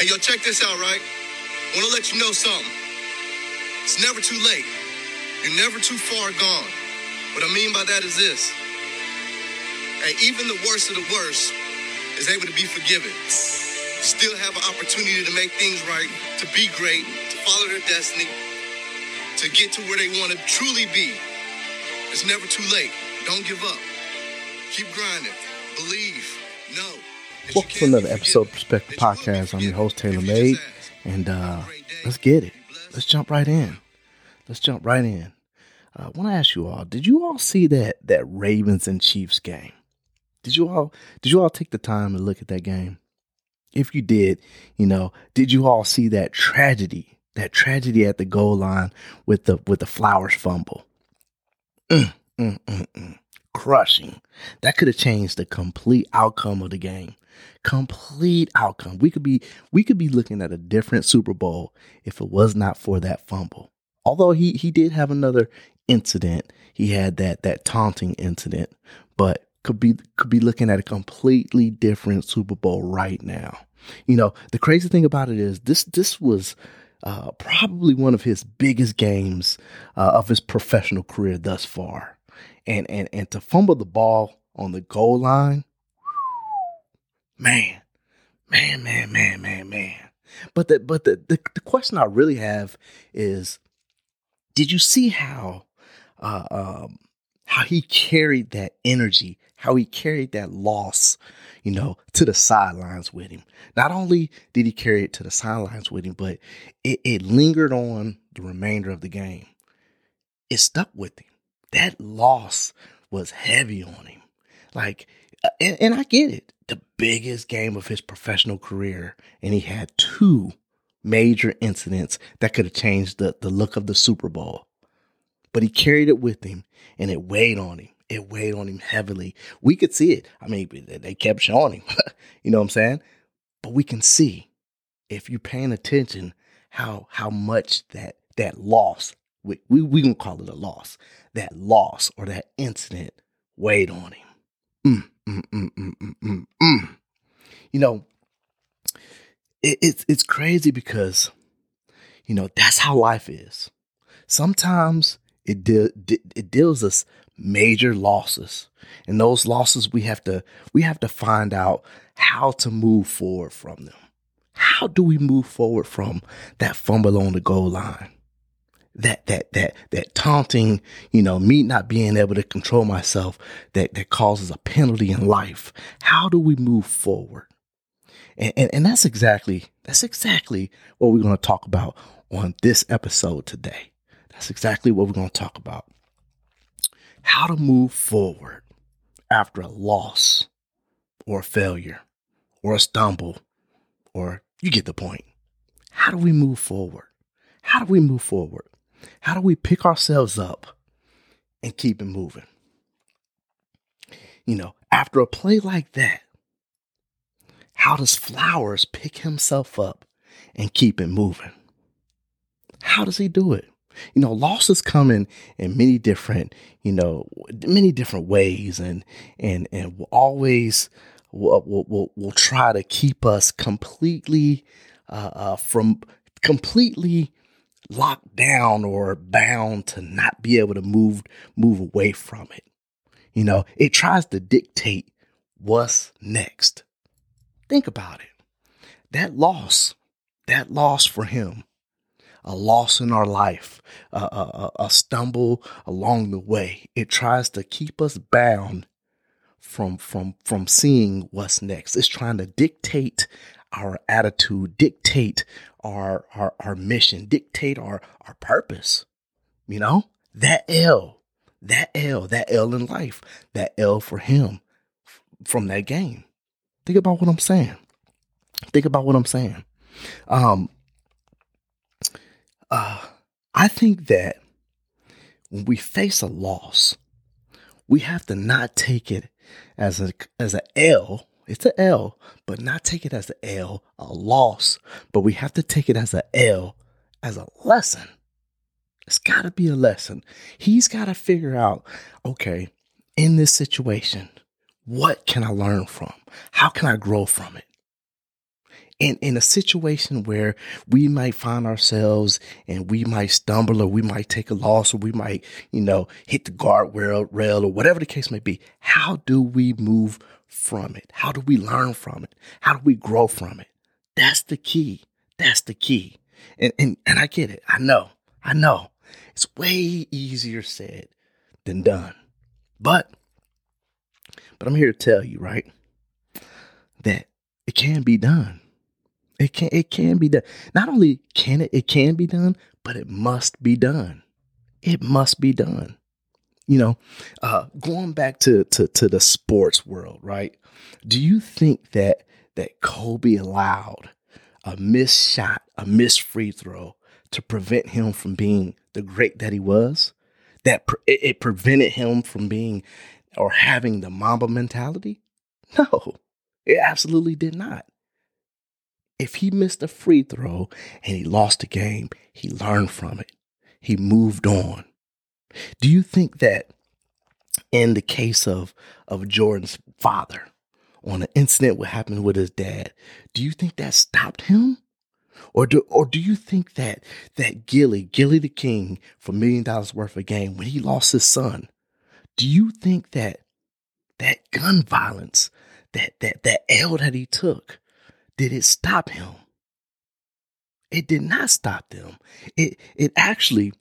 Hey, yo, check this out, right? Want to let you know something. It's never too late. You're never too far gone. What I mean by that is this. Hey, even the worst of the worst is able to be forgiven. Still have an opportunity to make things right, to be great, to follow their destiny, to get to where they want to truly be. It's never too late. Don't give up. Keep grinding. Believe. Know. Welcome to another episode of Perspective Podcast. I'm your host, TaylorMade. And uh, let's get it. Let's jump right in. Let's jump right in. Uh, I want to ask you all: Did you all see that that Ravens and Chiefs game? Did you all Did you all take the time to look at that game? If you did, you know, did you all see that tragedy? That tragedy at the goal line with the with the Flowers fumble. Mm, mm, mm, mm. Crushing. That could have changed the complete outcome of the game. Complete outcome. We could be we could be looking at a different Super Bowl if it was not for that fumble. Although he he did have another incident. He had that that taunting incident, but could be could be looking at a completely different Super Bowl right now. You know, the crazy thing about it is this this was uh, probably one of his biggest games uh, of his professional career thus far, and and and to fumble the ball on the goal line, man, man, man, man, man, man. But the but the the, the question I really have is, did you see how uh, um, how he carried that energy, how he carried that loss, you know, to the sidelines with him. Not only did he carry it to the sidelines with him, but it, it lingered on the remainder of the game. It stuck with him. That loss was heavy on him. Like, uh, and, and I get it. The biggest game of his professional career, and he had two major incidents that could have changed the, the look of the Super Bowl but he carried it with him and it weighed on him. It weighed on him heavily. We could see it. I mean, they kept showing him, you know what I'm saying? But we can see if you're paying attention how how much that that loss we we, we gonna call it a loss. That loss or that incident weighed on him. Mm, mm, mm, mm, mm, mm, mm. You know, it, it's it's crazy because you know that's how life is. Sometimes it de- de- it deals us major losses and those losses we have to we have to find out how to move forward from them how do we move forward from that fumble on the goal line that that that that taunting you know me not being able to control myself that that causes a penalty in life how do we move forward and and, and that's exactly that's exactly what we're going to talk about on this episode today that's exactly what we're going to talk about. How to move forward after a loss or a failure or a stumble, or you get the point. How do we move forward? How do we move forward? How do we pick ourselves up and keep it moving? You know, after a play like that, how does Flowers pick himself up and keep it moving? How does he do it? you know losses come in in many different you know many different ways and and and will always will will will, try to keep us completely uh, uh, from completely locked down or bound to not be able to move move away from it you know it tries to dictate what's next think about it that loss that loss for him a loss in our life, a, a, a, stumble along the way. It tries to keep us bound from from from seeing what's next. It's trying to dictate our attitude, dictate our our, our mission, dictate our our purpose. You know that L, that L, that L in life, that L for him from that game. Think about what I'm saying. Think about what I'm saying. Um, uh, I think that when we face a loss, we have to not take it as a as a L. It's a L, but not take it as a L, a loss. But we have to take it as a L, as a lesson. It's got to be a lesson. He's got to figure out, okay, in this situation, what can I learn from? How can I grow from it? in, in a situation where we might find ourselves and we might stumble or we might take a loss or we might, you know, hit the guardrail rail or whatever the case may be, how do we move from it? How do we learn from it? How do we grow from it? That's the key. That's the key. And, and, and I get it. I know. I know. It's way easier said than done. But, but I'm here to tell you, right? That it can be done. It can it can be done. Not only can it it can be done, but it must be done. It must be done. You know, uh, going back to, to to the sports world, right? Do you think that that Kobe allowed a missed shot, a missed free throw to prevent him from being the great that he was? That pre- it, it prevented him from being or having the Mamba mentality? No, it absolutely did not. If he missed a free throw and he lost the game, he learned from it. He moved on. Do you think that in the case of, of Jordan's father, on an incident what happened with his dad, do you think that stopped him? Or do or do you think that that Gillie, Gillie Da King, for million dollars worth of game, when he lost his son, do you think that that gun violence, that that that L that he took, did it stop him? It did not stop them. It it actually,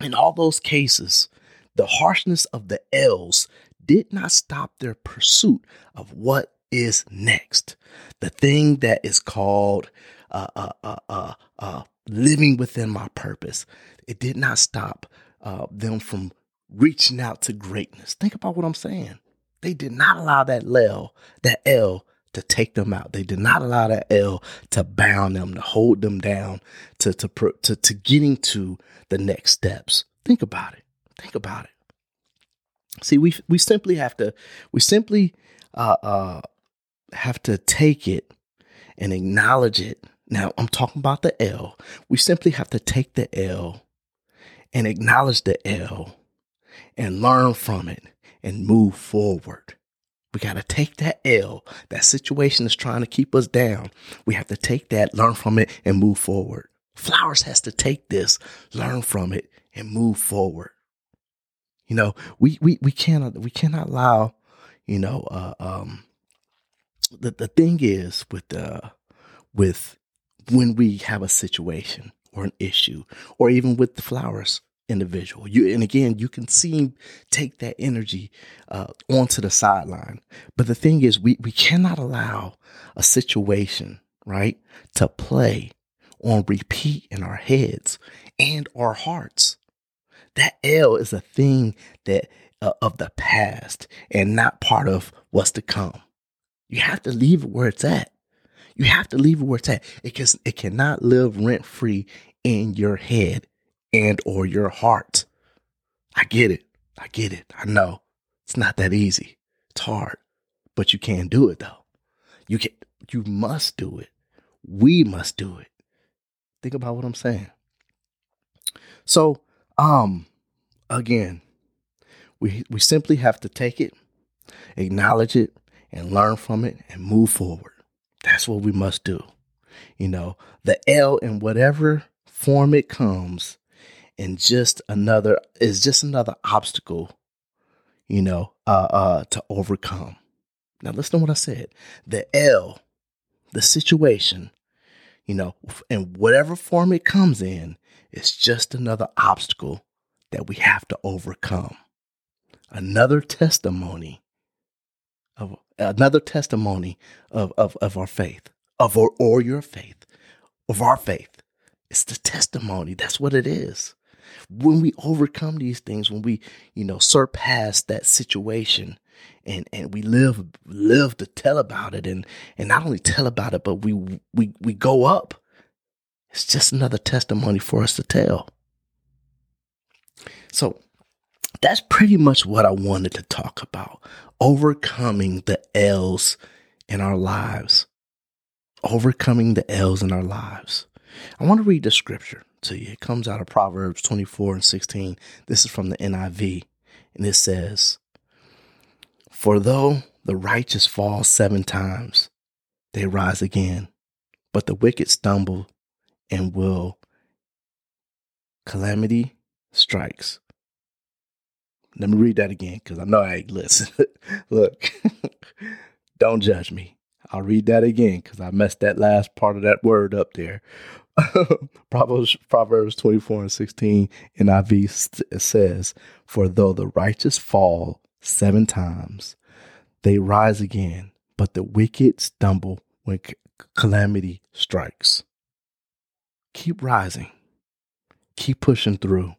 in all those cases, the harshness of the L's did not stop their pursuit of what is next. The thing that is called uh, uh, uh, uh, uh living within my purpose. It did not stop uh, them from reaching out to greatness. Think about what I'm saying. They did not allow that L, that L to take them out. They did not allow that L to bound them, to hold them down, to to to, to getting to the next steps. Think about it. Think about it. See, we we simply have to we simply uh, uh, have to take it and acknowledge it. Now, I'm talking about the L. We simply have to take the L and acknowledge the L and learn from it and move forward. We got to take that L. That situation is trying to keep us down. We have to take that, learn from it, and move forward. Flowers has to take this, learn from it, and move forward. You know, we we we cannot we cannot allow, you know, uh, um, the the thing is with uh with when we have a situation or an issue, or even with the flowers, individual. You and again, you can see him take that energy uh, onto the sideline. But the thing is, we we cannot allow a situation right to play on repeat in our heads and our hearts. That L is a thing that uh, of the past and not part of what's to come. You have to leave it where it's at. You have to leave it where it's at. It can, it cannot live rent free in your head and or your heart. I get it. I get it. I know. It's not that easy. It's hard. But you can do it though. You can you must do it. We must do it. Think about what I'm saying. So, um again, we we simply have to take it, acknowledge it, and learn from it and move forward. That's what we must do. You know, the L in whatever form it comes and just another is just another obstacle, you know, uh, uh, to overcome. Now listen to what I said. The L, the situation, you know, in whatever form it comes in, is just another obstacle that we have to overcome. Another testimony of another testimony of, of, of our faith, of our, or your faith, of our faith. It's the testimony. That's what it is when we overcome these things, when we, you know, surpass that situation and and we live live to tell about it and and not only tell about it, but we we we go up. It's just another testimony for us to tell. So that's pretty much what I wanted to talk about. Overcoming the L's in our lives. Overcoming the L's in our lives. I want to read the scripture to you. It comes out of Proverbs 24 and 16. This is from the NIV. And it says, For though the righteous fall seven times, they rise again. but the wicked stumble and will calamity strikes. Let me read that again because I know I ain't listen. Look, don't judge me. I'll read that again because I messed that last part of that word up there. Proverbs, Proverbs 24 and 16 NIV says, For though the righteous fall seven times, they rise again, but the wicked stumble when calamity strikes. Keep rising. Keep pushing through.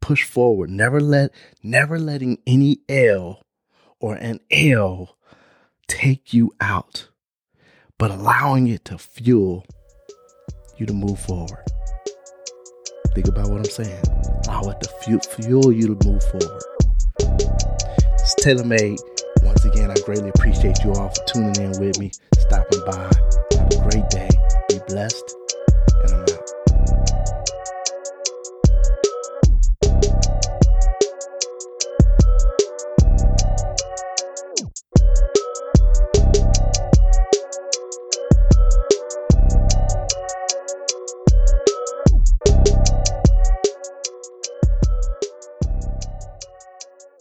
Push forward. Never let never letting any L or an L take you out, but allowing it to fuel you to move forward. Think about what I'm saying. Allow it to fuel you to move forward. It's tailor made. Once again, I greatly appreciate you all for tuning in with me, stopping by. Have a great day. Be blessed